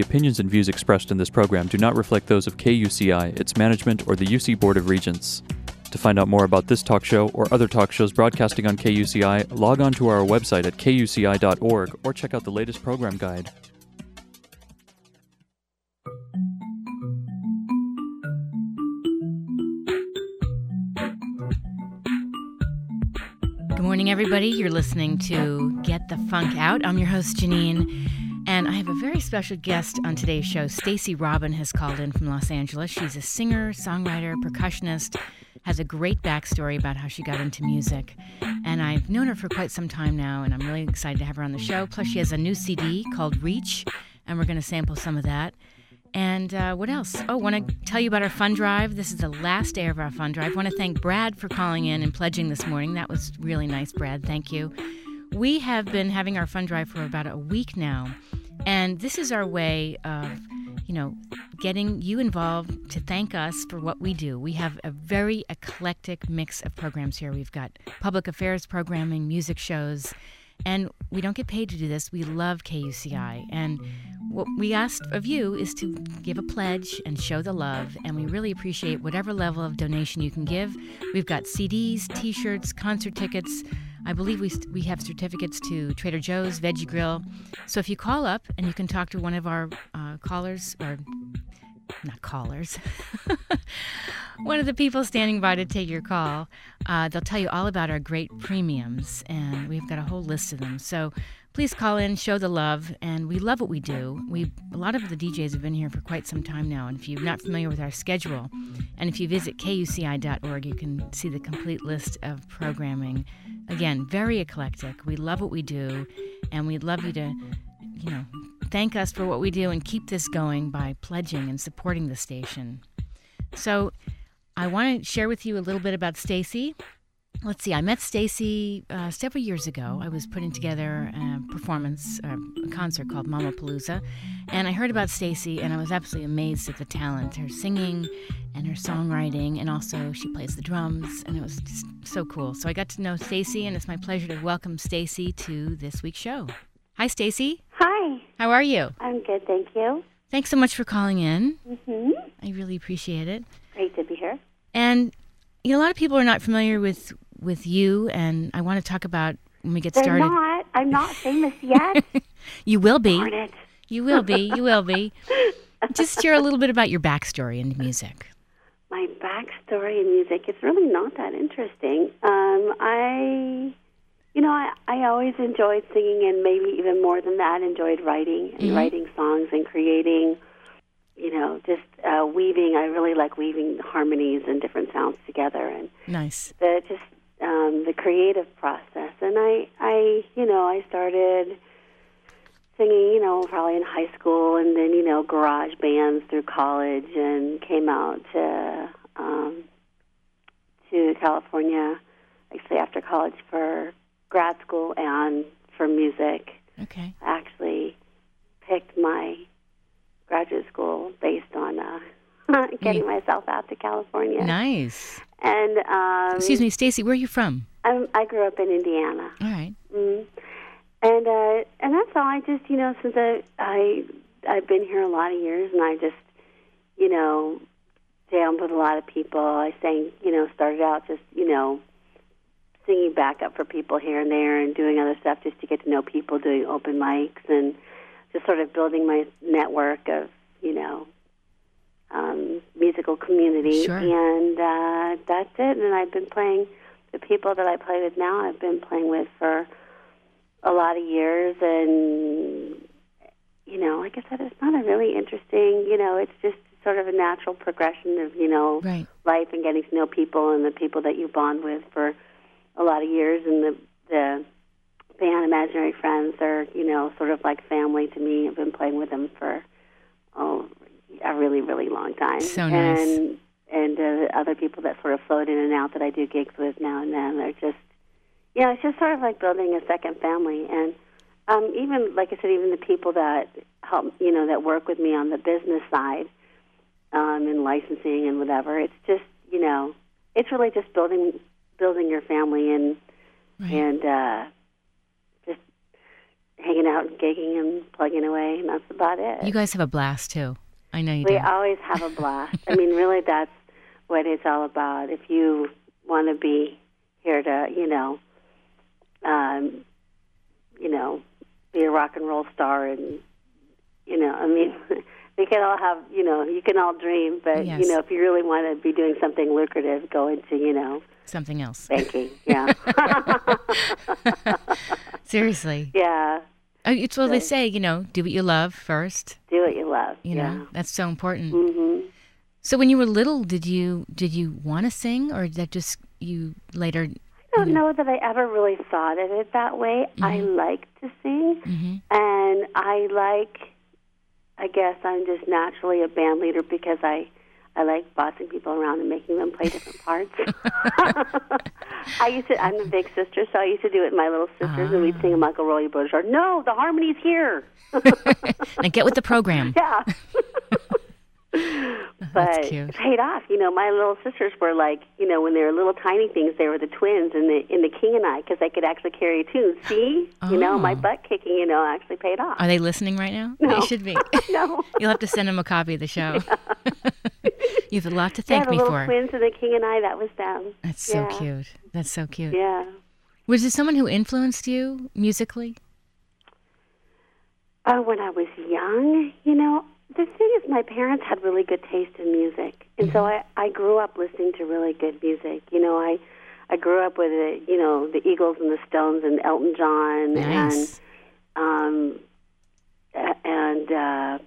The opinions and views expressed in this program do not reflect those of KUCI, its management, or the UC Board of Regents. To find out more about this talk show or other talk shows broadcasting on KUCI, log on to our website at kuci.org or check out the latest program guide. Good morning, everybody. You're listening to Get the Funk Out. I'm your host, Janine. And I have a very special guest on today's show. Stacy Robin has called in from Los Angeles. She's a singer, songwriter, percussionist, has a great backstory about how she got into music. And I've known her for quite some time now, and I'm really excited to have her on the show. Plus, she has a new CD called Reach, and we're going to sample some of that. And uh, what else? Oh, want to tell you about our fund drive. This is the last day of our fund drive. want to thank Brad for calling in and pledging this morning. That was really nice, Brad. Thank you. We have been having our fund drive for about a week now, and this is our way of, you know, getting you involved to thank us for what we do. We have a very eclectic mix of programs here. We've got public affairs programming, music shows, and we don't get paid to do this. We love KUCI. And what we asked of you is to give a pledge and show the love. And we really appreciate whatever level of donation you can give. We've got CDs, t shirts, concert tickets. I believe we, we have certificates to Trader Joe's, Veggie Grill. So if you call up and you can talk to one of our uh, callers, or not callers, one of the people standing by to take your call, uh, they'll tell you all about our great premiums. And we've got a whole list of them. So please call in, show the love, and we love what we do. We a lot of the DJs have been here for quite some time now, and if you're not familiar with our schedule, and if you visit kuci.org, you can see the complete list of programming. Again, very eclectic. We love what we do, and we'd love you to, you know, thank us for what we do and keep this going by pledging and supporting the station. So, I want to share with you a little bit about Stacy let's see, I met Stacy uh, several years ago. I was putting together a performance, uh, a concert called Mama Palooza, and I heard about Stacy, and I was absolutely amazed at the talent, her singing and her songwriting, and also she plays the drums, and it was just so cool. So I got to know Stacy, and it's my pleasure to welcome Stacy to this week's show. Hi, Stacy. Hi. How are you? I'm good, thank you. Thanks so much for calling in. Mm-hmm. I really appreciate it. Great to be here. And you know, a lot of people are not familiar with with you, and I want to talk about when we get They're started. not. I'm not famous yet. you will be. Darn it. You will be. You will be. Just share a little bit about your backstory in music. My backstory in music is really not that interesting. Um, I, you know, I, I always enjoyed singing, and maybe even more than that, enjoyed writing and Mhm. writing songs and creating. You know, just uh, weaving. I really like weaving harmonies and different sounds together, and Nice. the just um, the creative process. And I, I, you know, I started singing, you know, probably in high school, and then you know, garage bands through college, and came out to um, to California, actually after college for grad school and for music. Okay. I actually picked my graduate school based on uh, getting myself out to California. Nice. And um, Excuse me, Stacy. Where are you from? I'm, I grew up in Indiana, All right. mm. and uh, and that's all. I just you know since I I I've been here a lot of years, and I just you know jammed with a lot of people. I sang you know started out just you know singing backup for people here and there, and doing other stuff just to get to know people, doing open mics, and just sort of building my network of you know um, musical community, Sure. and uh, that's it. And I've been playing the people that I play with now. I've been playing with for a lot of years, and you know, like I said, it's not a really interesting. You know, it's just sort of a natural progression of you know Right. life and getting to know people and the people that you bond with for a lot of years, and the the band Imaginary Friends are you know sort of like family to me. I've been playing with them for oh a really really long time. So nice. And and uh, other people that sort of float in and out that I do gigs with now and then. They're just you know it's just sort of like building a second family and. Um, even like I said, even the people that help, you know, that work with me on the business side, um, in licensing and whatever. It's just, you know, it's really just building building your family and Right. and uh, just hanging out and gigging and plugging away, and that's about it. You guys have a blast too. I know you we do. always have a blast. I mean, really, that's what it's all about. If you want to be here to, you know, um, you know, be a rock and roll star, and you know, I mean, we can all have, you know, you can all dream, but Yes. you know, if you really want to be doing something lucrative, go into, you know, Something else. banking. Yeah, Seriously. yeah. Oh, It's well, they say, you know, do what you love first. Do what you love. You know, that's so important. hmm So when you were little, did you did you want to sing, or did that just you later? I don't know that I ever really thought of it that way. I like to sing, hmm and I like. I guess I'm just naturally a band leader because I, I like bossing people around and making them play different parts. I used to. I'm a big sister, so I used to do it with my little sisters, and we'd sing a Michael Roy Brothers. Or no, the harmony's here. Now get with the program. Yeah. but cute. it paid off. You know, my little sisters were like, you know, when they were little tiny things, they were the twins in the in the King and I because I could actually carry a tune. See, you know, my Oh. butt kicking, you know, actually paid off. Are they listening right now? No. They should be. no. You'll have to send them a copy of the show. you have a lot to Yeah, thank the me little for. twins in the King and I, that was them. That's so Yeah. cute. That's so cute. Yeah. Was there someone who influenced you musically? Oh, when I was young, you know, the thing is, my parents had really good taste in music, and so I I grew up listening to really good music. You know, I I grew up with the you know the Eagles and the Stones and Elton John Nice. and um and uh,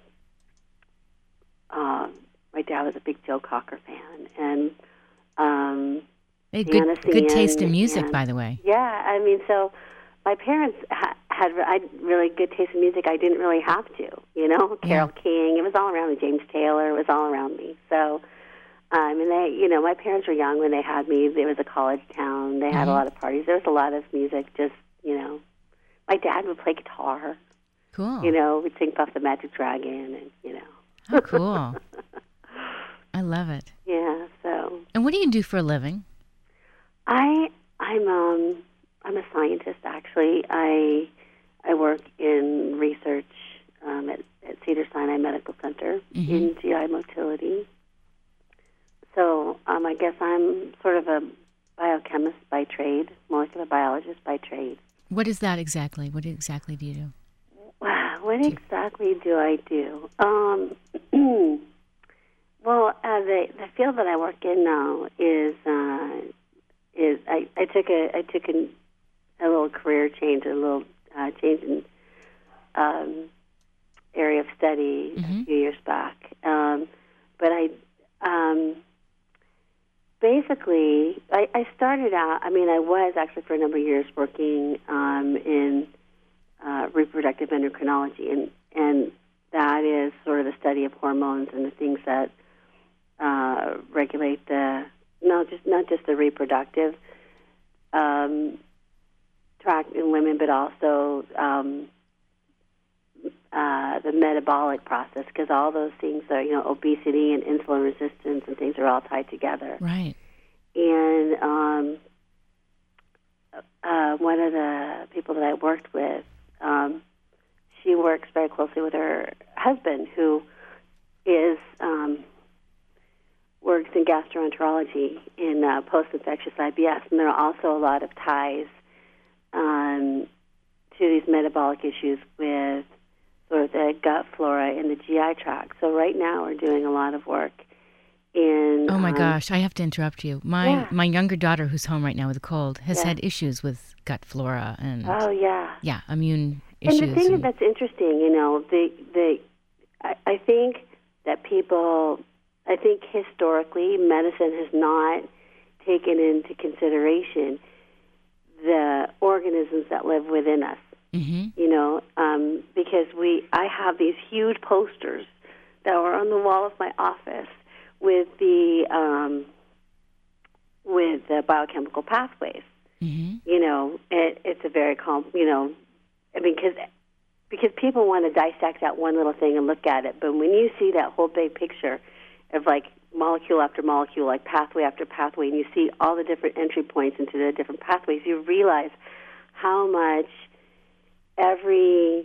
uh, my dad was a big Joe Cocker fan, and um, had good, good taste in music, and- by the way. yeah, I mean, so my parents ha- had I really good taste in music. I didn't really have to, you know. Carole King, it was all around me. James Taylor, it was all around me. So, um, and they, you know, my parents were young when they had me. It was a college town. They had a lot of parties. There was a lot of music. Just, you know, my dad would play guitar. Cool. You know, we'd sing Puff the Magic Dragon, and you know, Oh, cool. I love it. yeah. So And what do you do for a living? I I'm um I'm a scientist actually. I I work in research um, at, at Cedar Sinai Medical Center in GI motility. So um, I guess I'm sort of a biochemist by trade, molecular biologist by trade. What is that exactly? What exactly do you do? Wow, what exactly do I do? Um, well, uh, the the field that I work in now is uh, is I, I took a I took an, a little career change, a little uh, change in um, area of study a few years back. Um, but I um, basically I, I started out. I mean, I was actually for a number of years working um, in uh, reproductive endocrinology, and and that is sort of the study of hormones and the things that uh, regulate the not just not just the reproductive um, tract in women, but also um, uh, the metabolic process, because all those things are you know obesity and insulin resistance and things are all tied together Right. and um, uh, one of the people that I worked with, um, she works very closely with her husband, who is um, works in gastroenterology in uh, post-infectious IBS, and there are also a lot of ties um, to these metabolic issues with sort of the gut flora in the GI tract. So right now we're doing a lot of work in. Oh my um, gosh, I have to interrupt you. My Yeah. my younger daughter, who's home right now with a cold, has Yeah. had issues with gut flora and Oh yeah. yeah, immune issues. And the thing and- that's interesting, you know, the the I, I think that people, I think historically, medicine has not taken into consideration the organisms that live within us. Mhm. You know, um, because we, I have these huge posters that were on the wall of my office with the um, with the biochemical pathways Mhm. you know, it, it's a very calm, you know, I mean, because because people want to dissect that one little thing and look at it, but when you see that whole big picture of like molecule after molecule, like pathway after pathway, and you see all the different entry points into the different pathways, you realize how much every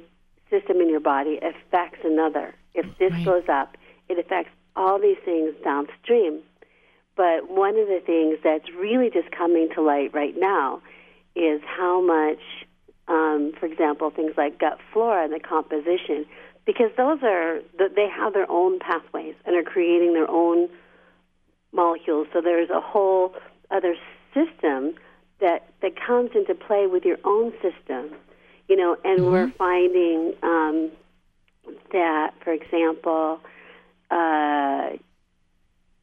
system in your body affects another. If this Right. goes up, it affects all these things downstream. But one of the things that's really just coming to light right now is how much, um, for example, things like gut flora and the composition, because those are they have their own pathways and are creating their own molecules. So there's a whole other system that that comes into play with your own system, you know. And we're finding um, that, for example, uh,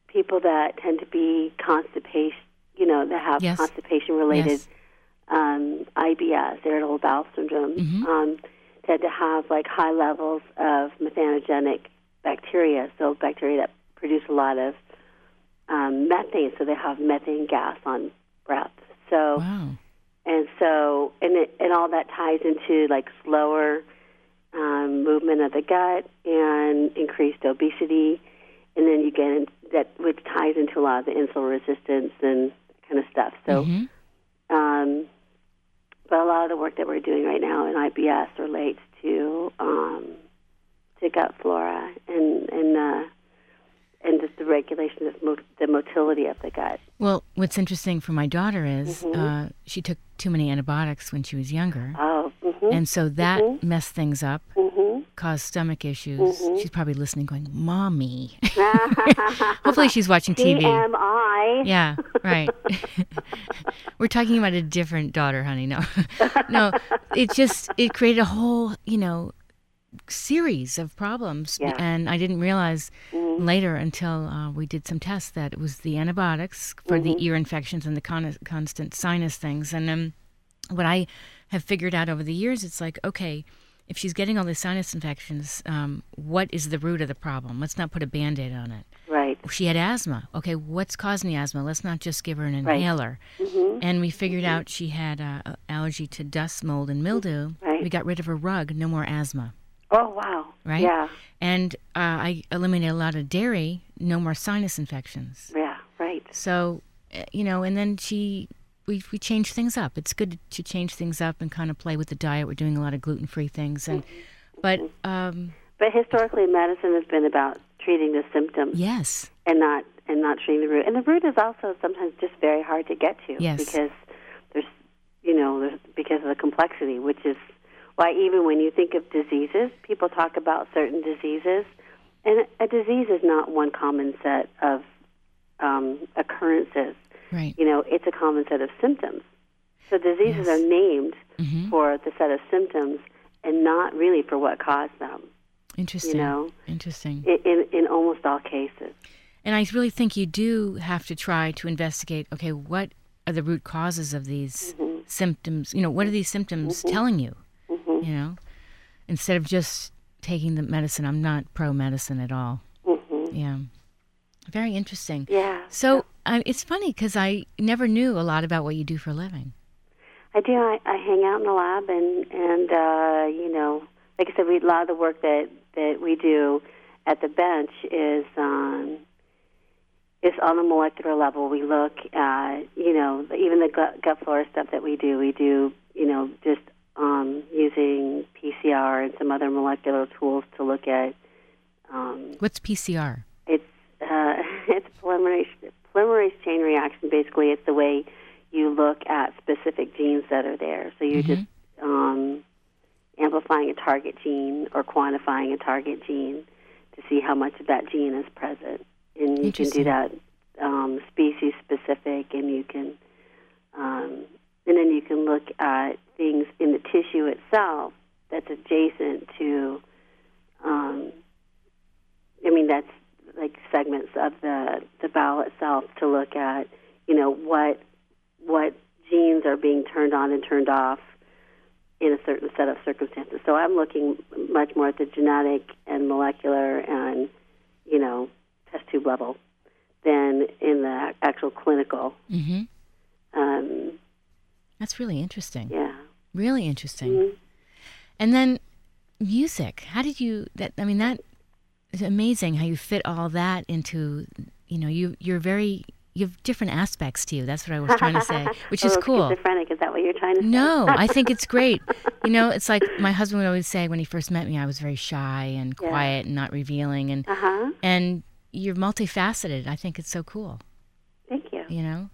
people that tend to be constipation, you know, that have Yes. constipation related Yes. um, IBS, irritable bowel syndrome, Mhm. um, tend to have like high levels of methanogenic bacteria, so bacteria that produce a lot of um, methane, so they have methane gas on breath. So Wow. and so and it, and all that ties into like slower um, movement of the gut and increased obesity, and then you get in, that which ties into a lot of the insulin resistance and kind of stuff. So. Mhm. Um, but a lot of the work that we're doing right now in IBS relates to um, to gut flora and and uh, and just the regulation of mo- the motility of the gut. Well, what's interesting for my daughter is Mm-hmm. uh, she took too many antibiotics when she was younger. Oh, mm-hmm, And so that messed things up, mm-hmm. caused stomach issues. She's probably listening, going, Mommy. Hopefully she's watching TV. TMI. Yeah, right. We're talking about a different daughter, honey. No, no. It just it created a whole, you know, series of problems, Yeah. and I didn't realize later until uh, we did some tests that it was the antibiotics for the ear infections and the con- constant sinus things. And um, what I have figured out over the years, it's like okay. If she's getting all these sinus infections, um, what is the root of the problem? Let's not put a band aid on it Right. she had asthma. Okay, what's causing the asthma? Let's not just give her an Right. inhaler. Mm-hmm. And we figured out she had uh, allergy to dust, mold, and mildew. Right. We got rid of her rug. No more asthma. Oh wow. Right? Yeah. And uh, I eliminated a lot of dairy. No more sinus infections. Yeah. Right. So, uh, you know, and then she. We, we changed things up. It's good to change things up and kind of play with the diet. We're doing a lot of gluten free things, and but um, But historically, medicine has been about treating the symptoms yes, and not and not treating the root. And the root is also sometimes just very hard to get to Yes. because there's you know there's, because of the complexity, which is why even when you think of diseases, people talk about certain diseases, and a disease is not one common set of um, occurrences. Right. You know, it's a common set of symptoms. So diseases Yes. are named hmm for the set of symptoms and not really for what caused them. Interesting. You know, Interesting. in in, in almost all cases. And I really think you do have to try to investigate okay, what are the root causes of these Mm-hmm. symptoms? You know, what are these symptoms telling you? Mm-hmm. You know, instead of just taking the medicine. I'm not pro medicine at all. hmm Yeah. Very interesting. Yeah. So uh, it's funny because I never knew a lot about what you do for a living. I do. I, I hang out in the lab, and and uh, you know, like I said, we, a lot of the work that that we do at the bench is um, is on the molecular level. We look at you know even the gut, gut flora stuff that we do. We do you know just um, using PCR and some other molecular tools to look at. Um, What's PCR? it's uh, it's polymerase polymerase chain reaction. Basically, it's the way you look at specific genes that are there. So you're just um, amplifying a target gene or quantifying a target gene to see how much of that gene is present, and you can do that um, species specific, and you can um, and then you can look at things in the tissue itself that's adjacent to. Um, I mean, that's like segments of the the bowel itself to look at, you know, what what genes are being turned on and turned off in a certain set of circumstances. So I'm looking much more at the genetic and molecular and you know test tube level than in the actual clinical. Mm-hmm. Um, That's really interesting. yeah. Really interesting. Mhm. And then music. How did you that I mean that is amazing how you fit all that into you know, you you're very you have different aspects to you. That's what I was trying to say, which is cool. Schizophrenic, is that what you're trying to say? No, I think it's great. You know, it's like my husband would always say when he first met me, I was very shy and Yeah. quiet and not revealing, and Uh huh. and you're multifaceted. I think it's so cool. Thank you. You know.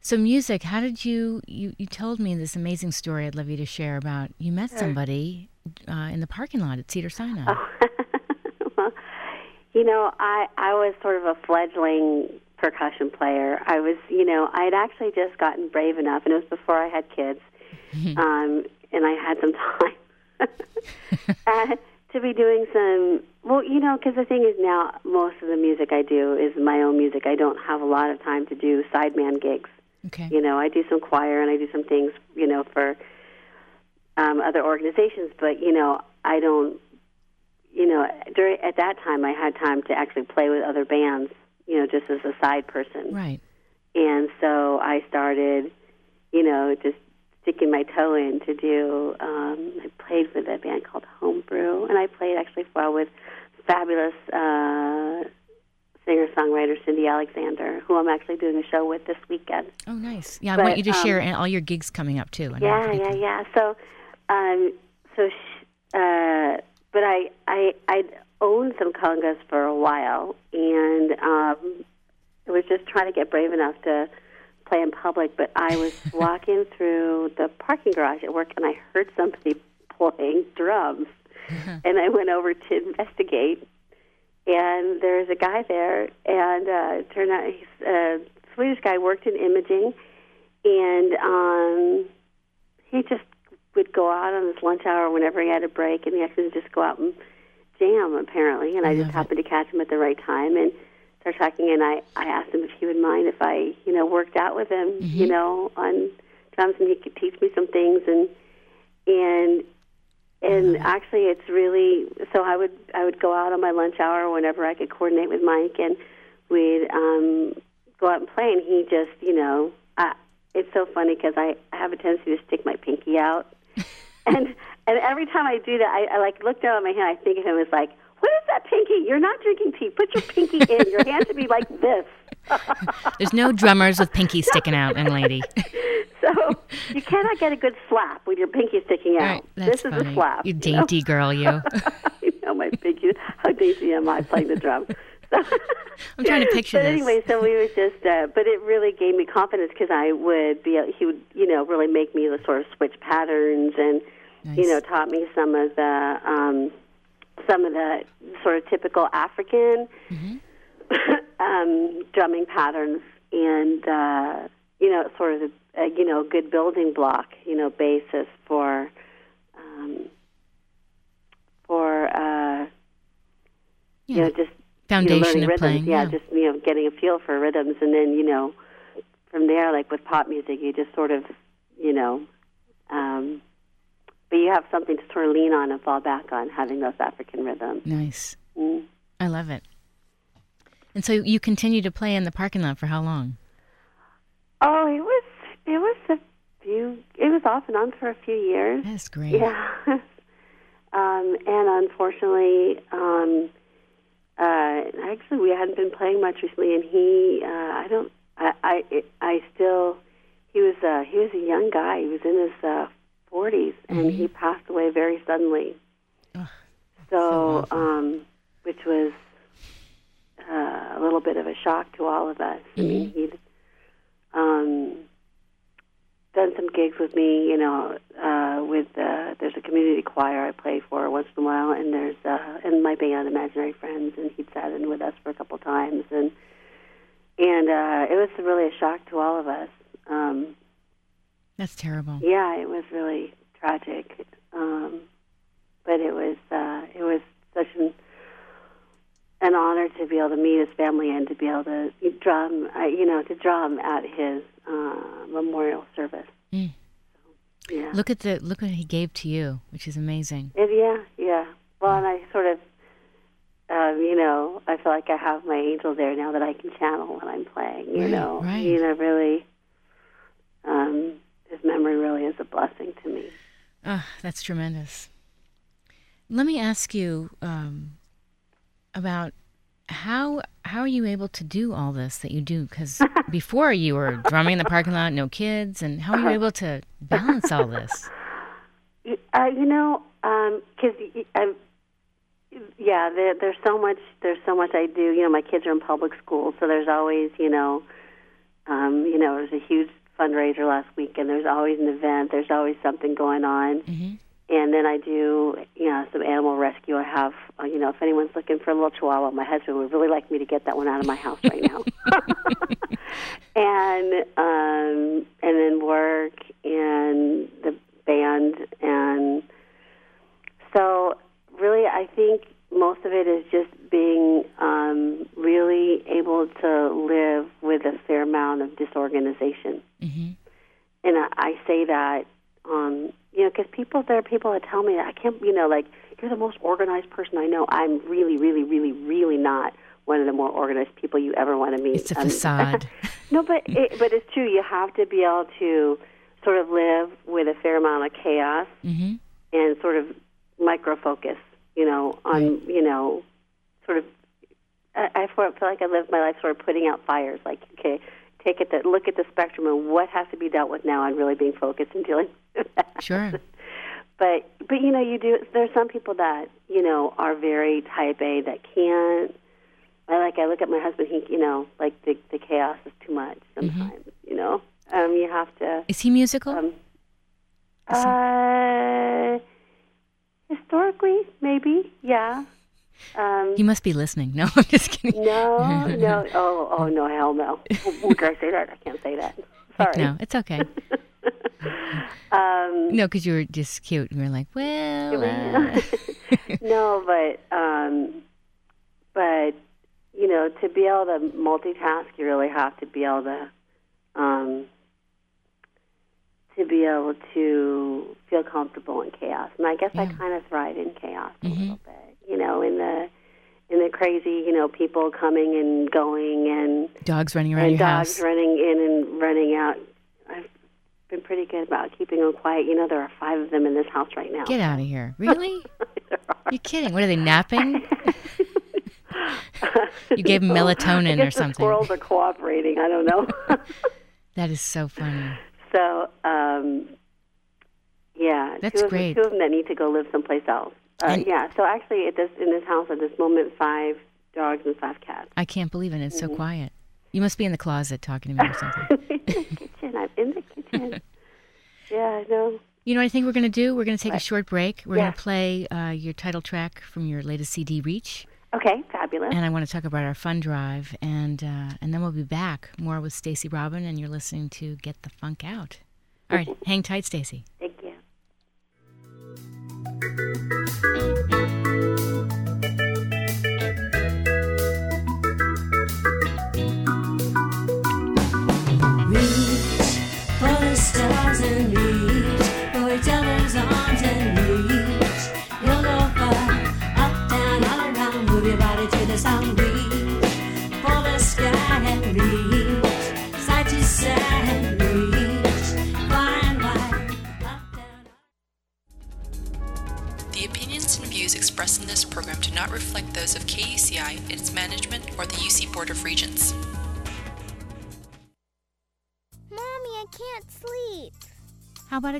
So music, how did you you you told me this amazing story I'd love you to share about you met somebody uh, in the parking lot at Cedar Sinai. Oh. you know, I I was sort of a fledgling percussion player. I was, you know, I had actually just gotten brave enough, and it was before I had kids, um, and I had some time uh, to be doing some. Well, you know, because the thing is now most of the music I do is my own music. I don't have a lot of time to do sideman gigs. Okay. You know, I do some choir and I do some things, you know, for um, other organizations, but you know, I don't. You know, during at that time, I had time to actually play with other bands. You know, just as a side person, Right. and so I started, you know, just sticking my toe in to do. Um, I played with a band called Homebrew, and I played actually for with fabulous uh, singer songwriter Cindy Alexander, who I'm actually doing a show with this weekend. Oh, nice. Yeah, I want you to um, share all your gigs coming up too. Yeah, yeah, yeah. So, um, so, sh- uh, but I, I, I'd owned some congas for a while, and um, I was just trying to get brave enough to play in public. But I was walking through the parking garage at work, and I heard somebody playing drums, and I went over to investigate. And there's a guy there, and uh, it turned out he's a Swedish guy, worked in imaging, and um, he just would go out on his lunch hour whenever he had a break, and he actually would just go out and jam apparently. And I, just love it. happened to catch him at the right time and start talking. And I I asked him if he would mind if I you know worked out with him, you know, on drums, and he could teach me some things. And and and actually, it's really so. I would I would go out on my lunch hour whenever I could coordinate with Mike, and we'd um, go out and play. And he just, you know, I, it's so funny because I have a tendency to stick my pinky out, and and every time I do that, I, I like look down at my hand. I think of him as like, "What is that pinky? You're not drinking tea. Put your pinky in. Your hand should be like this." There's no drummers with pinky sticking out, young lady. So you cannot get a good slap with your pinky sticking out. Right, this is funny. a slap. You know? dainty girl, you. you know my pinky. How dainty am I playing the drum? So, I'm trying to picture but this. anyway, so we was just, uh, but it really gave me confidence because I would be, he would, you know, really make me the sort of switch patterns and, you know, taught me some of the, um, some of the sort of typical African Mm-hmm. um, drumming patterns and, uh, you know, sort of, a, you know, good building block, you know, basis for, um, for, uh, you know, just Foundation you know, rhythms. playing. Yeah, yeah. just you know, getting a feel for rhythms, and then you know, from there, like with pop music, you just sort of, you know, um, but you have something to sort of lean on and fall back on, having those African rhythms. Nice. Mm. I love it. And so you continue to play in the parking lot for how long? Oh, it was it was a few. It was off and on for a few years. That's great. Yeah. um, and unfortunately, um, uh, actually, we hadn't been playing much recently, and he, uh, I don't, I, I, I still, he was, uh, he was a young guy. He was in his uh, 40s, and he passed away very suddenly. Ugh, so, awful. um, which was uh, a little bit of a shock to all of us. I mean, he'd um, done some gigs with me, you know, uh, with uh, there's a community choir I play for once in a while, and there's uh, and my band Imaginary Friends, and he'd sat in with us for a couple times, and and uh, it was really a shock to all of us. Um, That's terrible. yeah, it was really tragic, um, but it was uh, it was such an an honor to be able to meet his family and to be able to drum, uh, you know, to drum at his uh, memorial service. Mm. Yeah, Look at the look what he gave to you, which is amazing. It- yeah, yeah. Well, and I sort of, um, you know, I feel like I have my angel there now that I can channel when I'm playing. You Right, know, right. you know, really, um, his memory really is a blessing to me. Oh, that's tremendous. Let me ask you um, about how how are you able to do all this that you do? Because before you were drumming in the parking lot, no kids, and how are you able to balance all this? Uh, you know, because um, yeah, there, there's so much. There's so much I do. You know, my kids are in public school, so there's always, you know, um, you know, there's a huge fundraiser last week, and there's always an event. There's always something going on. Mm-hmm. And then I do, you know, some animal rescue. I have, uh, you know, if anyone's looking for a little chihuahua, my husband would really like me to get that one out of my house right now. and um, and then work and the band, and so really, I think most of it is just being um, really able to live with a fair amount of disorganization. Mm-hmm. And I, I say that, um, you know, because people there are people that tell me that I can't, you know, like you're the most organized person I know. I'm really, really, really, really not one of the more organized people you ever want to meet. It's a facade. no, but it, but it's true. You have to be able to sort of live with a fair amount of chaos mm-hmm. and sort of micro focus you know, on right. you know, sort of. I, I feel like I live my life sort of putting out fires. Like, okay, take it, to, look at the spectrum and what has to be dealt with now, and really being focused and dealing with that. Sure. But but you know, you do. There's some people that you know are very type A that can't. I like. I look at my husband. He, you know, like the the chaos is too much sometimes. Mm-hmm. You know, um, you have to. Is he musical? Um, uh, Historically, maybe, yeah. Um, he must be listening. No, I'm just kidding. No, no. Oh, oh no, hell no. Would I say that? I can't say that. Sorry. No, it's okay. um, no, because you were just cute. And we were like, well. Uh. no, but um, but you know, to be able to multitask, you really have to be able to um, to be able to feel comfortable in chaos. And I guess yeah. I kind of thrive in chaos a mm-hmm. little bit. You know, in the in the crazy, you know, people coming and going and dogs running around and dogs house. running in and running out. I've been pretty good about keeping them quiet. You know, there are five of them in this house right now. Get out of here! Really? You're kidding? What are they napping? you gave them melatonin or something. The squirrels are cooperating. I don't know. that is so funny. So, um, yeah, that's two of, great. Two of them that need to go live someplace else. Uh, yeah. So actually, at this in this house at this moment, five dogs and five cats. I can't believe it. It's mm-hmm. so quiet. You must be in the closet talking to me or something. in the kitchen. I'm in the kitchen. yeah, I know. You know what I think we're going to do? We're going to take what? a short break. We're yeah. going to play uh, your title track from your latest CD, Reach. Okay, fabulous. And I want to talk about our fun drive, and uh, and then we'll be back more with Stacy Robin, and you're listening to Get the Funk Out. All right, hang tight, Stacy.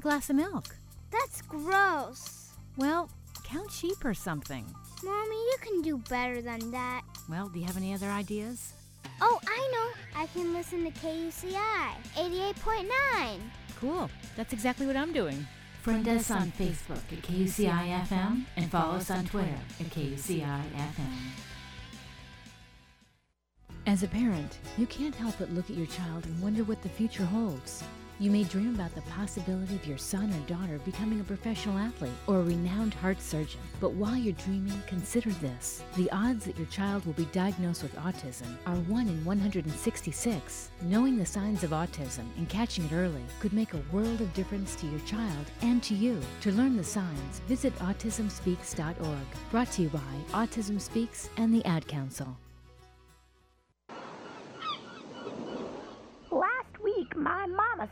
A glass of milk? That's gross. Well, count sheep or something. Mommy, you can do better than that. Well, do you have any other ideas? Oh, I know. I can listen to KUCI 88.9. Cool. That's exactly what I'm doing. Friend us on Facebook at KUCI FM and follow us on Twitter at KUCI FM. As a parent, you can't help but look at your child and wonder what the future holds. You may dream about the possibility of your son or daughter becoming a professional athlete or a renowned heart surgeon. But while you're dreaming, consider this. The odds that your child will be diagnosed with autism are 1 in 166. Knowing the signs of autism and catching it early could make a world of difference to your child and to you. To learn the signs, visit autismspeaks.org. Brought to you by Autism Speaks and the Ad Council. Last week, my mama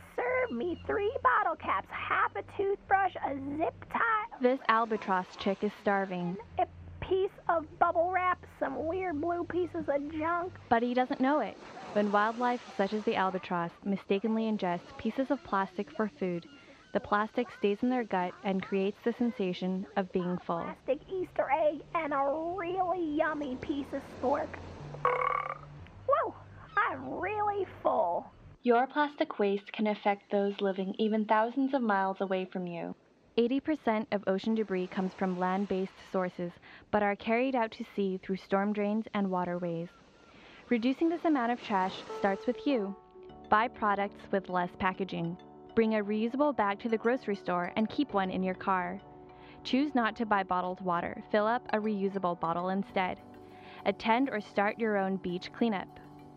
served me three bottle caps, half a toothbrush, a zip tie, This albatross chick is starving. a piece of bubble wrap, some weird blue pieces of junk. But he doesn't know it. When wildlife, such as the albatross, mistakenly ingests pieces of plastic for food, the plastic stays in their gut and creates the sensation of being full. Plastic Easter egg and a really yummy piece of spork. Whoa, I'm really full. Your plastic waste can affect those living even thousands of miles away from you. 80% of ocean debris comes from land based sources, but are carried out to sea through storm drains and waterways. Reducing this amount of trash starts with you. Buy products with less packaging. Bring a reusable bag to the grocery store and keep one in your car. Choose not to buy bottled water. Fill up a reusable bottle instead. Attend or start your own beach cleanup.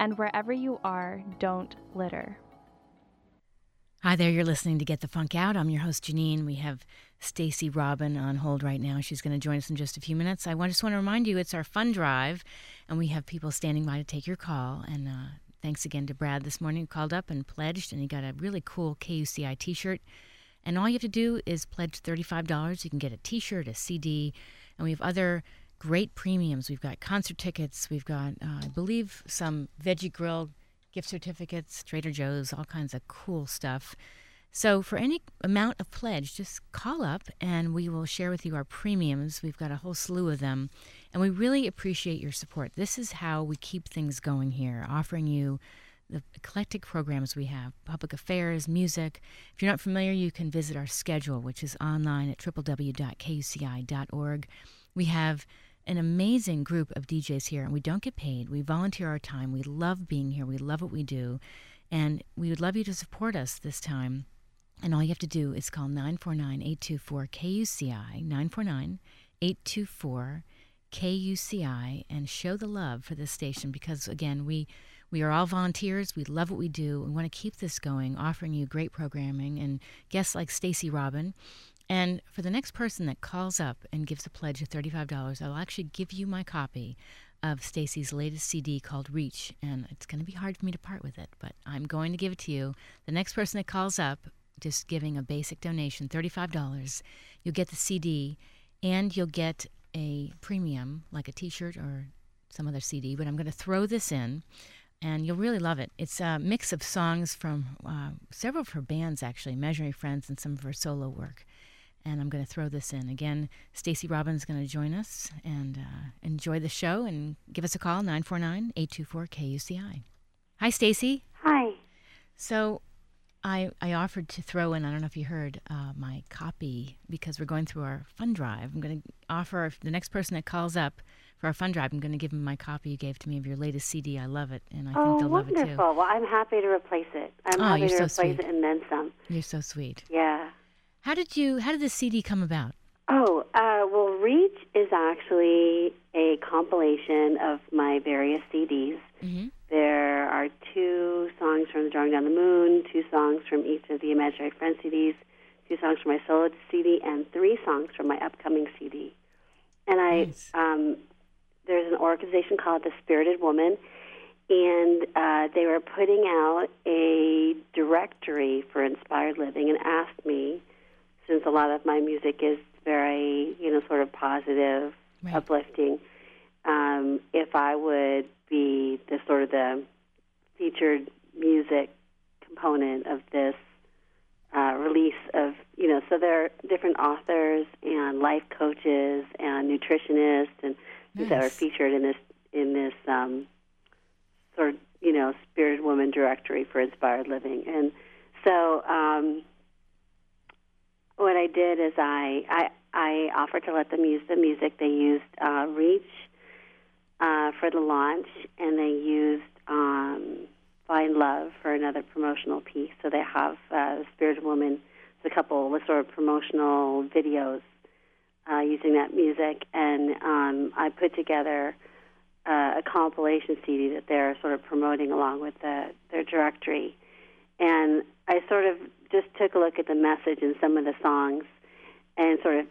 And wherever you are, don't litter. Hi there, you're listening to Get the Funk Out. I'm your host Janine. We have Stacy Robin on hold right now. She's going to join us in just a few minutes. I just want to remind you it's our fun drive, and we have people standing by to take your call. And uh, thanks again to Brad this morning who called up and pledged, and he got a really cool KUCI T-shirt. And all you have to do is pledge $35. You can get a T-shirt, a CD, and we have other great premiums. We've got concert tickets. We've got, uh, I believe, some Veggie Grill gift certificates, Trader Joe's, all kinds of cool stuff. So, for any amount of pledge, just call up and we will share with you our premiums. We've got a whole slew of them, and we really appreciate your support. This is how we keep things going here, offering you the eclectic programs we have public affairs, music. If you're not familiar, you can visit our schedule, which is online at www.kuci.org. We have an amazing group of DJs here, and we don't get paid. We volunteer our time. We love being here. We love what we do. And we would love you to support us this time. And all you have to do is call 949 824 KUCI, 949 824 KUCI, and show the love for this station because, again, we. We are all volunteers. We love what we do. We want to keep this going, offering you great programming and guests like Stacy Robin. And for the next person that calls up and gives a pledge of $35, I'll actually give you my copy of Stacy's latest CD called Reach. And it's going to be hard for me to part with it, but I'm going to give it to you. The next person that calls up, just giving a basic donation, $35, you'll get the CD and you'll get a premium, like a t shirt or some other CD. But I'm going to throw this in and you'll really love it. It's a mix of songs from uh, several of her bands, actually, Imaginary Friends, and some of her solo work. And I'm going to throw this in. Again, Stacy Robbins is going to join us and uh, enjoy the show and give us a call, 949 824 KUCI. Hi, Stacy. Hi. So I, I offered to throw in, I don't know if you heard, uh, my copy because we're going through our fund drive. I'm going to offer the next person that calls up for our fund drive, I'm going to give them my copy you gave to me of your latest CD. I love it, and I oh, think they'll wonderful. love it too. Well, I'm happy to replace it. I'm Oh, happy to so replace sweet. it and then some. You're so sweet. Yeah. How did you? How did this CD come about? Oh, uh, well, Reach is actually a compilation of my various CDs. Mm-hmm. There are two songs from Drawing Down the Moon, two songs from each of the Imaginary Friends CDs, two songs from my solo CD, and three songs from my upcoming CD. And I, Nice. um, there's an organization called the Spirited Woman, and uh, they were putting out a directory for inspired living and asked me, since a lot of my music is very, you know, sort of positive, Right. uplifting, um, if I would be the sort of the featured music component of this uh, release of, you know, so there are different authors and life coaches and nutritionists and things that are featured in this in this um, sort of, you know, Spirit woman directory for inspired living. And so um, what I did is I, I I offered to let them use the music. They used uh, Reach uh, for the launch, and they used um, Find Love for another promotional piece. So they have uh, Spirited Woman, a couple of sort of promotional videos uh, using that music, and um, I put together uh, a compilation CD that they're sort of promoting along with the, their directory. And I sort of just took a look at the message and some of the songs and sort of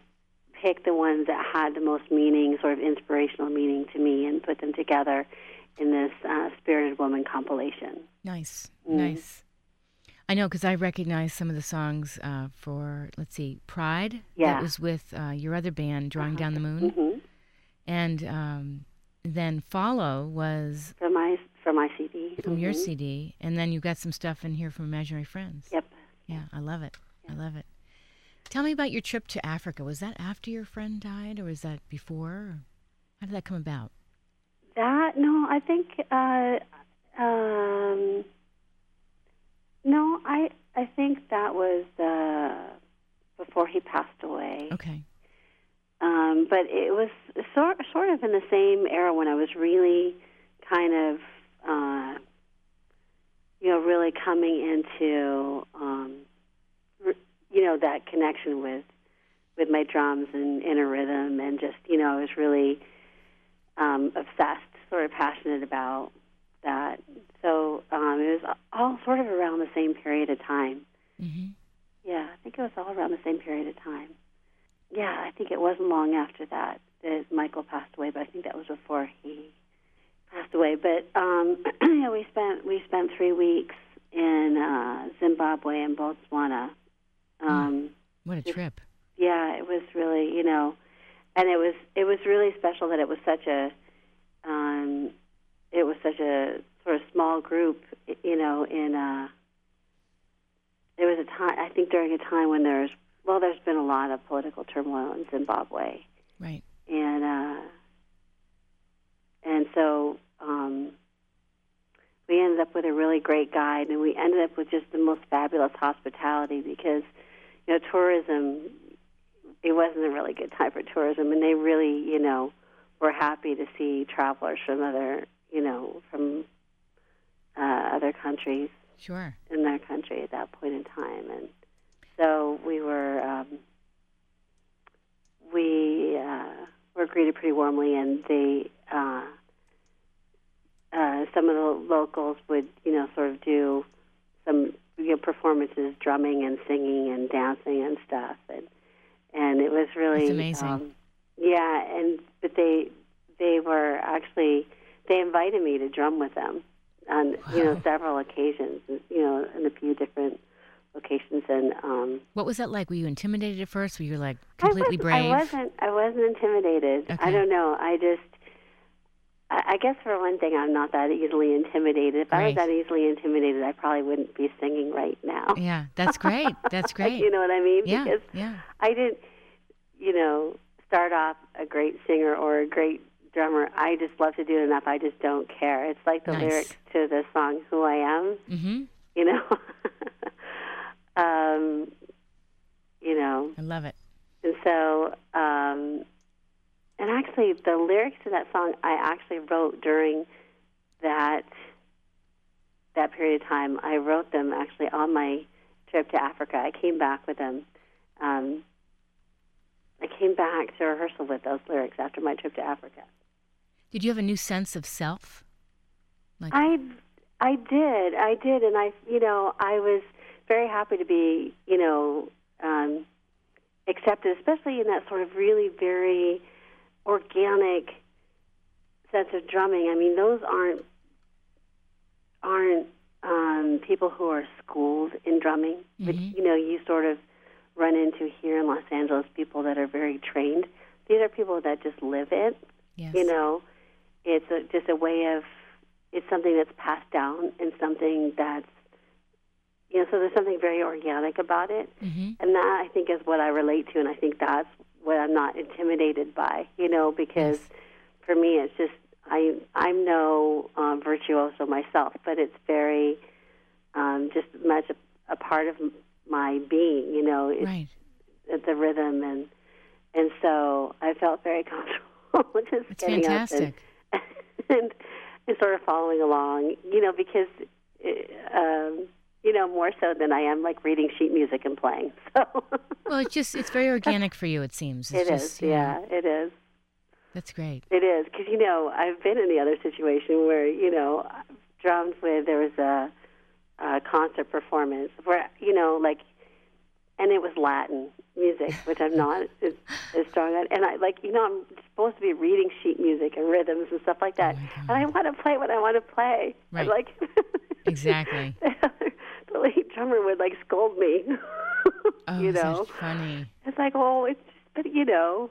picked the ones that had the most meaning, sort of inspirational meaning to me, and put them together in this uh, Spirited Woman compilation. Nice, Mm. nice. I know because I recognize some of the songs uh, for let's see, Pride. Yeah. That was with uh, your other band, Drawing Down the Moon, hmm And um, then Follow was from my from my CD. from your Mhm. CD, and then you've got some stuff in here from Imaginary Friends. Yep. Yeah, I love it. I love it. Tell me about your trip to Africa. Was that after your friend died, or was that before? How did that come about? That no, I think uh, um, no, I I think that was uh, before he passed away. Okay. Um, but it was sort sort of in the same era when I was really kind of uh, you know really coming into um, you know that connection with with my drums and inner rhythm and just you know I was really um, obsessed, sort of passionate about that. So um, it was all sort of around the same period of time. hmm Yeah, I think it was all around the same period of time. Yeah, I think it wasn't long after that that Michael passed away, but I think that was before he passed away. But um, yeah, we spent we spent three weeks in uh, Zimbabwe and Botswana. Um, What a Just- trip. yeah, it was really, you know, and it was it was really special that it was such a um it was such a sort of small group, you know, in uh there was a time I think during a time when there's well there's been a lot of political turmoil in Zimbabwe Right. and uh and so um we ended up with a really great guide and we ended up with just the most fabulous hospitality because you know tourism it wasn't a really good time for tourism and they really you know were happy to see travelers from other you know from uh, other countries Sure. in their country at that point in time, and so we were um, we uh, were greeted pretty warmly, and they uh, uh, some of the locals would you know sort of do some you know, performances, drumming and singing and dancing and stuff, and and it was really That's amazing. Um, yeah, and but they they were actually they invited me to drum with them on you know several occasions, you know, in a few different and um, What was that like? Were you intimidated at first? Were you like completely was- brave? I wasn't. I wasn't intimidated. I don't know. I just. I I guess for one thing, I'm not that easily intimidated. If I was that easily intimidated, I probably wouldn't be singing right now. Yeah, that's great. That's great. you know what I mean? yeah, Because yeah. I didn't, you know, start off a great singer or a great drummer. I just love to do it enough. I just don't care. It's like the Nice. lyrics to the song "Who I Am." Mm-hmm. You know. um, you know, I love it. and so, um, and actually, the lyrics to that song I actually wrote during that that period of time. I wrote them actually on my trip to Africa. I came back with them. Um, I came back to rehearsal with those lyrics after my trip to Africa. Did you have a new sense of self? Like, I I did. I did and I you know, I was very happy to be, you know, um accepted, especially in that sort of really very organic sense of drumming. I mean, those aren't aren't um people who are schooled in drumming, which Mhm. you know, you sort of run into here in Los Angeles people that are very trained. These are people that just live it yes. you know it's a, just a way of it's something that's passed down and something that's you know so there's something very organic about it Mm-hmm. and that i think is what i relate to and i think that's what i'm not intimidated by you know because Yes. for me it's just i i'm no um, virtuoso myself but it's very um, just much a, a part of my being you know it's Right. the rhythm and and so I felt very comfortable just It's getting fantastic. up and, and and sort of following along, you know, because uh, um, you know more so than I am like reading sheet music and playing. So Well, it's just it's very organic for you. It seems. It's it is, just, know, yeah, it is. That's great. It is because you know I've been in the other situation where you know drummed with there was a, a concert performance where you know like, and it was Latin music, which I'm not as, as strong on, and I like you know I'm supposed to be reading sheet music and rhythms and stuff like that, Oh and I want to play what I want to play. Right. Like Exactly. Lead drummer would like scold me. Oh, you know, funny. it's like, oh, it's just, but you know,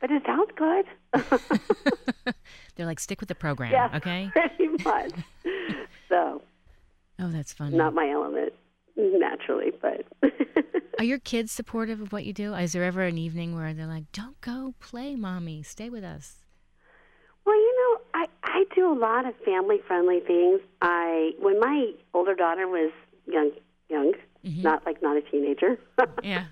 but it sounds good. They're like, stick with the program, yeah, okay? pretty much. so, Oh, that's funny. not my element naturally, but Are your kids supportive of what you do? Is there ever an evening where they're like, "Don't go play, mommy. Stay with us." Well, you know, I I do a lot of family friendly things. I when my older daughter was young, young, mm-hmm. not like not a teenager. Yeah.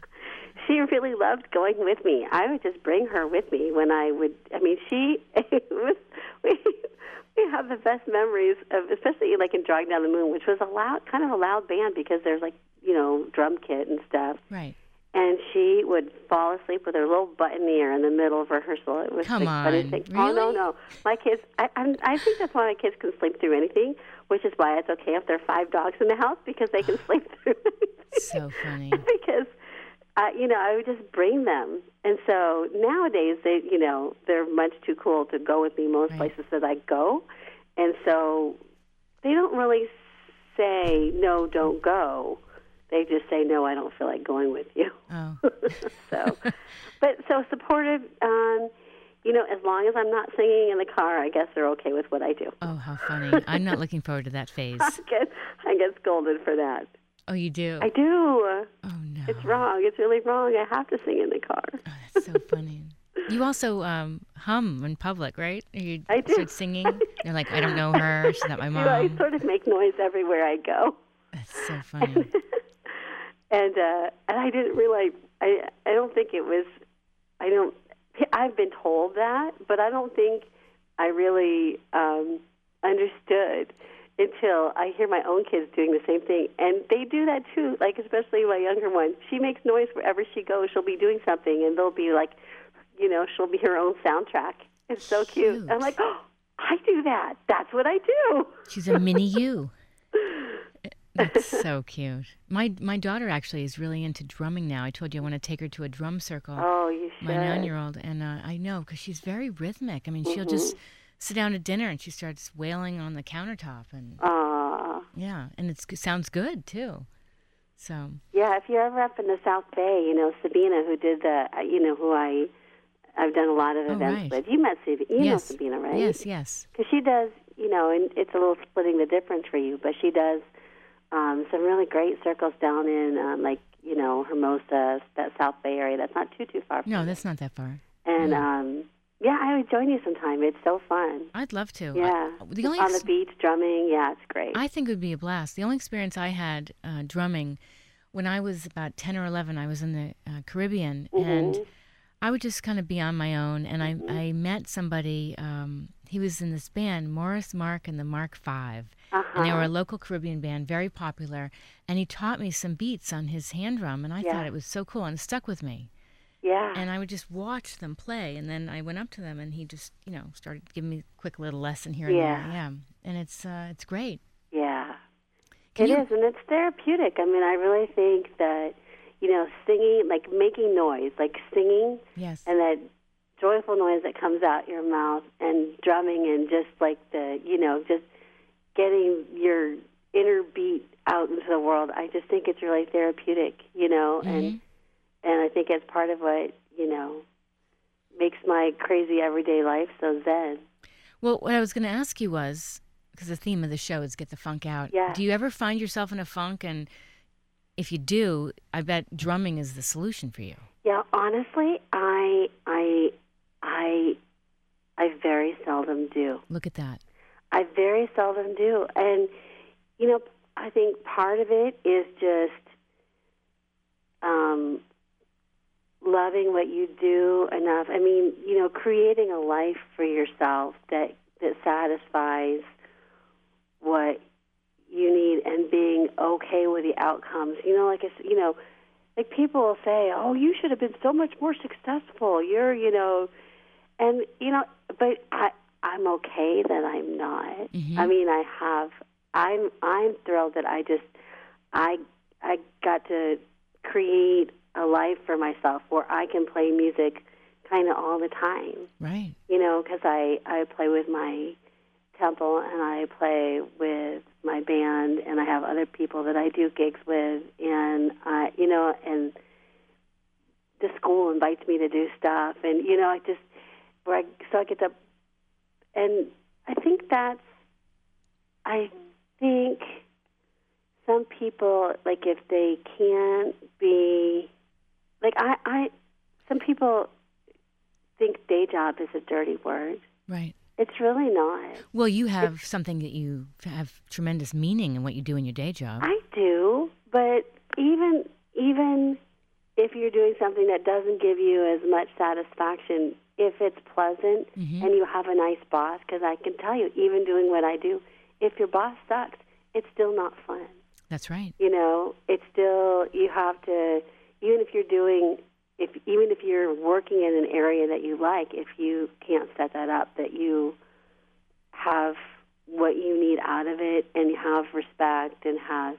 she really loved going with me. I would just bring her with me when I would. I mean, she was we we have the best memories of, especially like in Drawing Down the Moon, which was a loud, kind of a loud band because there's like you know drum kit and stuff. Right. And she would fall asleep with her little butt in the air in the middle of rehearsal. It was Come funniest on, thing. Oh no, no, my kids. I, I'm, I think that's why my kids can sleep through anything, which is why it's okay if there are five dogs in the house because they can sleep through anything. So funny. because, uh, you know, I would just bring them, and so nowadays they, you know, they're much too cool to go with me most Right. places that I go, and so they don't really say no, don't go. They just say no, I don't feel like going with you. Oh. so, but so supportive. Um, you know, as long as I'm not singing in the car, I guess they're okay with what I do. Oh, how funny. I'm not looking forward to that phase. I get I get scolded for that. Oh, you do? I do. oh, no. It's wrong. It's really wrong. I have to sing in the car. Oh, that's so funny. You also um, hum in public, right? Are You I do. start singing. They're like, I don't know her. She's not my You know, I sort of make noise everywhere I go, That's so funny. and uh, and I didn't realize. I I don't think it was. I don't. I've been told that, but I don't think I really um, understood until I hear my own kids doing the same thing, and they do that too. Like especially my younger one, she makes noise wherever she goes. She'll be doing something, and they'll be like, you know, she'll be her own soundtrack. It's so cute. Cute. I'm like, oh, I do that. That's what I do. She's a mini you. That's so cute. My my daughter actually is really into drumming now. I told you I want to take her to a drum circle. Oh, you should. my nine year old, and uh, I know because she's very rhythmic. I mean, she'll just Mm-hmm. sit down at dinner and she starts wailing on the countertop, and Aw. yeah, and it's, it sounds good too. So Yeah, if you're ever up in the South Bay, you know Sabina, who did the, uh, you know, who I, I've done a lot of Oh, events right. with. You met Sabina, you yes, know Sabina, right? Yes, yes. Because she does, you know, and it's a little splitting the difference for you, but she does um, some really great circles down in, um, like, you know, Hermosa, that South Bay area. That's not too too far. From No, that's not that far. And Mm. um, yeah, I would join you sometime. It's so fun. I'd love to. I- Yeah, the only on the beach drumming. Yeah, it's great. I think it would be a blast. The only experience I had uh, drumming when I was about 10 or 11, I was in the uh, Caribbean and Mm-hmm. I would just kind of be on my own. And I, I met somebody, um, he was in this band, Morris Mark and the Mark Five. And they were a Uh-huh. local Caribbean band, very popular. And he taught me some beats on his hand drum. And I Yeah. thought it was so cool and stuck with me. yeah. And I would just watch them play. And then I went up to them and he just, you know, started giving me a quick little lesson here and Yeah. there. Yeah. And it's, uh, it's great. Yeah. Can It is, you- and it's therapeutic. I mean, I really think that, you know, singing, like making noise, like singing, Yes. and that joyful noise that comes out your mouth, and drumming, and just like the, you know, just getting your inner beat out into the world. I just think it's really therapeutic, you know, mm-hmm. and and I think it's part of what you know makes my crazy everyday life so zen. Well, what I was going to ask you was because the theme of the show is get the funk out. Yeah. Do you ever find yourself in a funk? And if you do, I bet drumming is the solution for you. Yeah, honestly, I I I I very seldom do. Look at that. I very seldom do. And you know, I think part of it is just um loving what you do enough. I mean, you know, creating a life for yourself that that satisfies what you need and being okay with the outcomes. You know, like it's, you know, like people will say, "Oh, you should have been so much more successful. You're, you know," and you know, but I I'm okay that I'm not. Mhm. I mean, I have I'm I'm thrilled that I just I I got to create a life for myself where I can play music kind of all the time Right. you know, because I I play with my temple and I play with my band and I have other people that I do gigs with and I you know and the school invites me to do stuff, and you know, I just where I so I get to, and I think that's, I think some people like if they can't be, like I, I, some people think day job is a dirty word. Right. It's really not. Well, you have something that you have tremendous meaning in what you do in your day job. I do, but even even if you're doing something that doesn't give you as much satisfaction, if it's pleasant Mhm. and you have a nice boss, because I can tell you, even doing what I do, if your boss sucks, it's still not fun. That's right. You know, it's still you have to even if you're doing if even if you're working in an area that you like, if you can't set that up, that you have what you need out of it and you have respect and have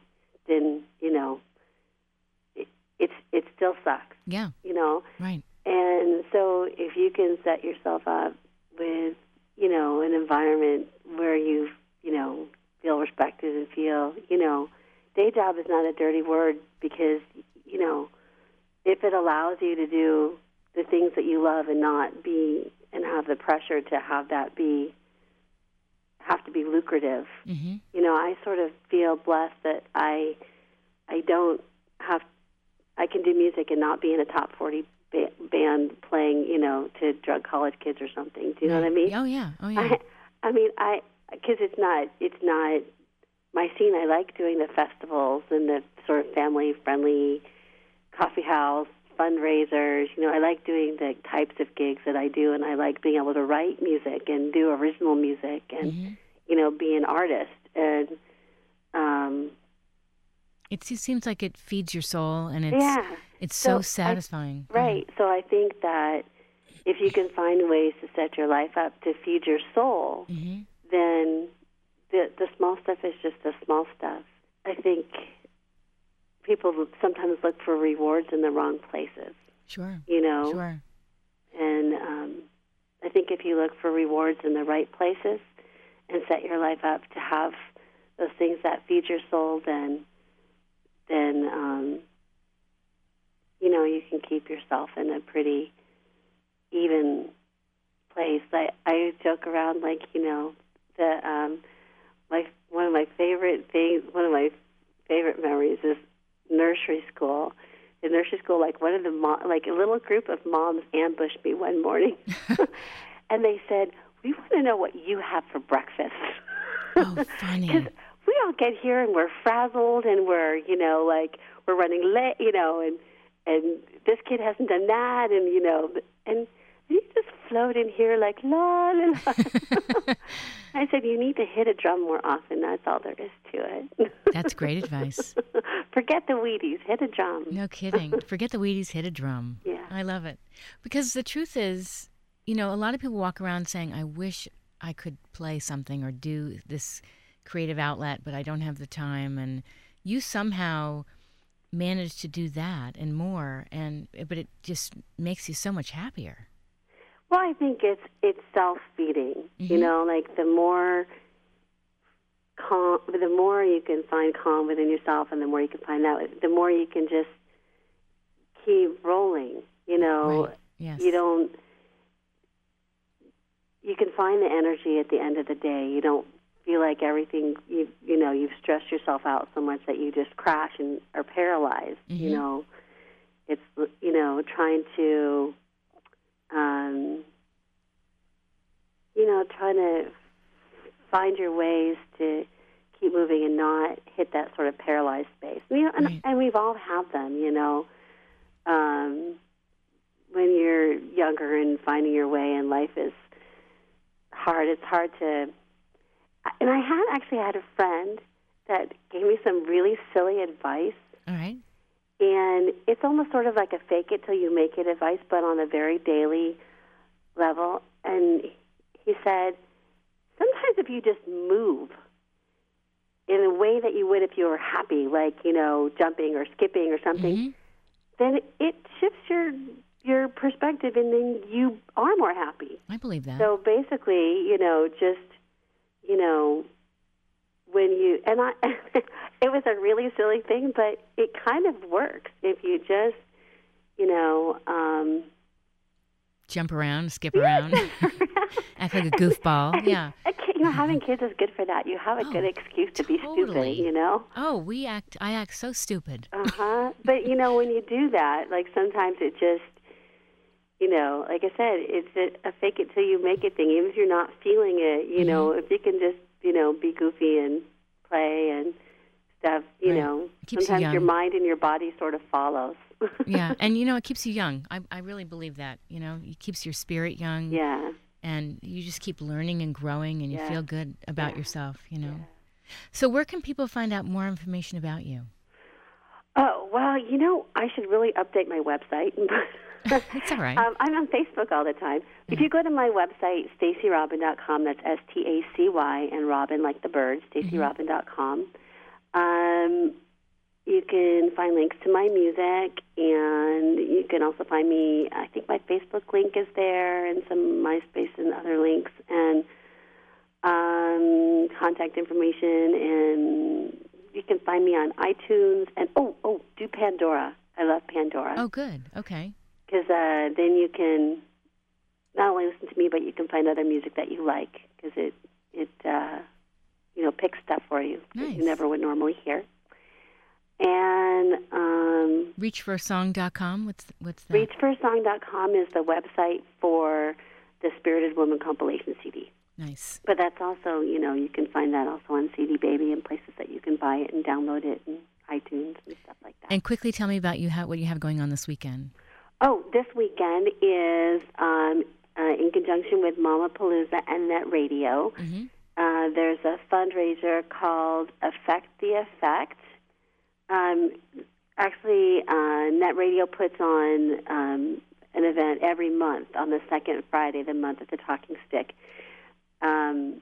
then you know it, it's it still sucks. Yeah. You know, Right. And so if you can set yourself up with, you know, an environment where you, you know, feel respected and feel, you know, day job is not a dirty word because, you know, if it allows you to do the things that you love and not be and have the pressure to have that be have to be lucrative. hmm You know, I sort of feel blessed that I I don't have I can do music and not be in a top 40 ba- band playing, you know, to drug college kids or something. Do you know what I mean? Oh yeah. Oh yeah. I, I mean, I because it's not it's not my scene. I like doing the festivals and the sort of family friendly coffee house fundraisers. You know, I like doing the types of gigs that I do, and I like being able to write music and do original music and Mhm. you know be an artist and um, It se- seems like it feeds your soul, and it's yeah. it's So so, I- satisfying. Right. So I think that if you can find ways to set your life up to feed your soul, hmm then the the small stuff is just the small stuff. I think people sometimes look for rewards in the wrong places. Sure. You know, Sure. and um, I think if you look for rewards in the right places and set your life up to have those things that feed your soul, then then um, you know you can keep yourself in a pretty even place. I I joke around like you know the um, my one of my favorite things, one of my favorite memories is nursery school. In nursery school, like one of the mo- like a little group of moms ambushed me one morning, and they said, "We want to know what you have for breakfast." Oh, funny. We all get here and we're frazzled and we're you know like we're running late, you know, and and this kid hasn't done that, and you know, and you just float in here like la la la. I said you need to hit a drum more often. That's all there is to it. That's great advice. Forget the Wheaties. Hit a drum. No kidding. Forget the Wheaties, hit a drum. Yeah. I love it. Because the truth is, you know, a lot of people walk around saying, I wish I could play something or do this creative outlet, but I don't have the time. And you somehow managed to do that and more. And, but it just makes you so much happier. Well, I think it's it's self feeding. You Mhm. know, like the more calm, the more you can find calm within yourself, and the more you can find out, the more you can just keep rolling. You know, Right. Yes. you don't. You can find the energy at the end of the day. You don't feel like everything you you know you've stressed yourself out so much that you just crash and are paralyzed. You Mhm. know, it's you know trying to, um, you know, trying to find your ways to keep moving and not hit that sort of paralyzed space. You know, and, Right. and we've all had them. You know, um, when you're younger and finding your way and life is hard, it's hard to. And I had actually had a friend that gave me some really silly advice, All right. and it's almost sort of like a fake it till you make it advice, but on a very daily level. And he said, sometimes if you just move in a way that you would if you were happy, like you know, jumping or skipping or something, Mhm. then it shifts your your perspective, and then you are more happy. I believe that. So basically, you know, just you know, when you and I, it was a really silly thing, but it kind of works if you just you know, um, Jump around, skip around, act like a goofball. Yeah. a kid, you know, having kids is good for that. You have a good Oh, excuse to be stupid, you know. Oh, we act. I act so stupid. Uh huh. but you know, when you do that, like sometimes it just, you know, like I said, it's a, a fake it till you make it thing. Even if you're not feeling it, you mm-hmm. know, if you can just, you know, be goofy and play and stuff, you Right. know, keeps you sometimes your mind and your body sort of follows. yeah, and you know it keeps you young. I I really believe that. You know, it keeps your spirit young. yeah. and you just keep learning and growing, and you Yeah. feel good about yourself. You know. So where can people find out more information about you? Oh well, you know, I should really update my website. It's all right. Um, I'm on Facebook all the time. If you go to my website, stacyrobin.com, that's S T A C Y, and Robin like the bird, stacyrobin.com, um, you can find links to my music, and you can also find me. I think my Facebook link is there, and some MySpace and other links, and um, contact information, and you can find me on iTunes. And oh, oh, do Pandora. I love Pandora oh, good. Okay. Because uh, then you can not only listen to me, but you can find other music that you like because it it uh, you know picks stuff for you that Nice. you never would normally hear. And um, Reachforsong.com. What's what's that? reachforsong.com is the website for the Spirited Woman compilation CD. Nice. But that's also, you know, you can find that also on CD Baby and places that you can buy it and download it and iTunes and stuff like that. And quickly tell me about you. How, what you have going on this weekend? Oh, this weekend is um, uh, in conjunction with Mama Palooza and Nette Radio. Mhm. Uh, there's a fundraiser called Affect the Effect. Um, actually, uh, Nette Radio puts on um, an event every month on the second Friday of the month at the Talking Stick. Um,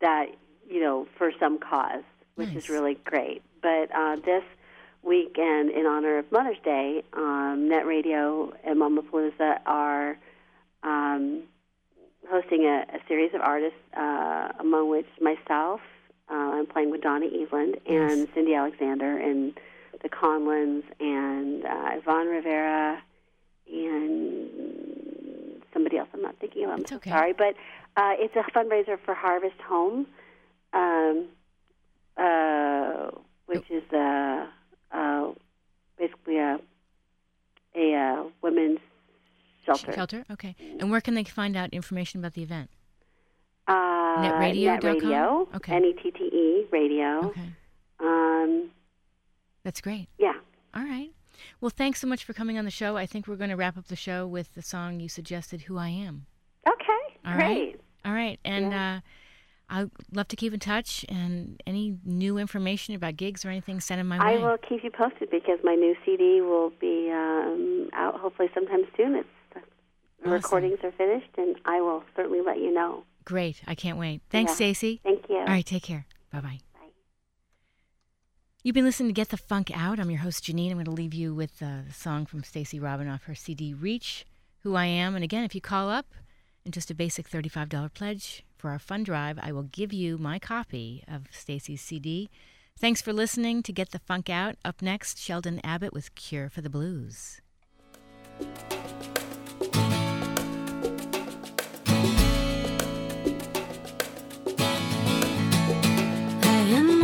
that you know for some cause, which Nice. is really great. But uh, this weekend, in honor of Mother's Day, um, Nette Radio and Mama Palooza are um, hosting a, a series of artists, uh, among which myself, uh, I'm playing with Donna Eveland and Yes. Cindy Alexander and the Conlins and uh, Yvonne Rivera and somebody else I'm not thinking of. I'm It's so okay. sorry. But uh, it's a fundraiser for Harvest Home, um, uh, which is uh, uh, basically a, a uh, women's shelter. Shelter. Okay. And where can they find out information about the event? Uh, Netteradio.com? Nette Radio. Okay. N E T T E Radio. Okay. Um, That's great. yeah. All right. Well, thanks so much for coming on the show. I think we're going to wrap up the show with the song you suggested, "Who I Am." Okay. All right. great. All right. And uh, I'd love to keep in touch. And any new information about gigs or anything, send them my way. I will keep you posted because my new CD will be um, out hopefully sometime soon. It's the Awesome. recordings are finished, and I will certainly let you know. Great. I can't wait. Thanks, Yeah. Stacy. Thank you. All right. Take care. Bye bye. Bye. You've been listening to Get the Funk Out. I'm your host, Janine. I'm going to leave you with uh, the song from Stacy Robin off her CD Reach, Who I Am. And again, if you call up and just a basic $35 pledge for our fund drive, I will give you my copy of Stacy's CD. Thanks for listening to Get the Funk Out. Up next, Sheldon Abbott with Cure for the Blues. I am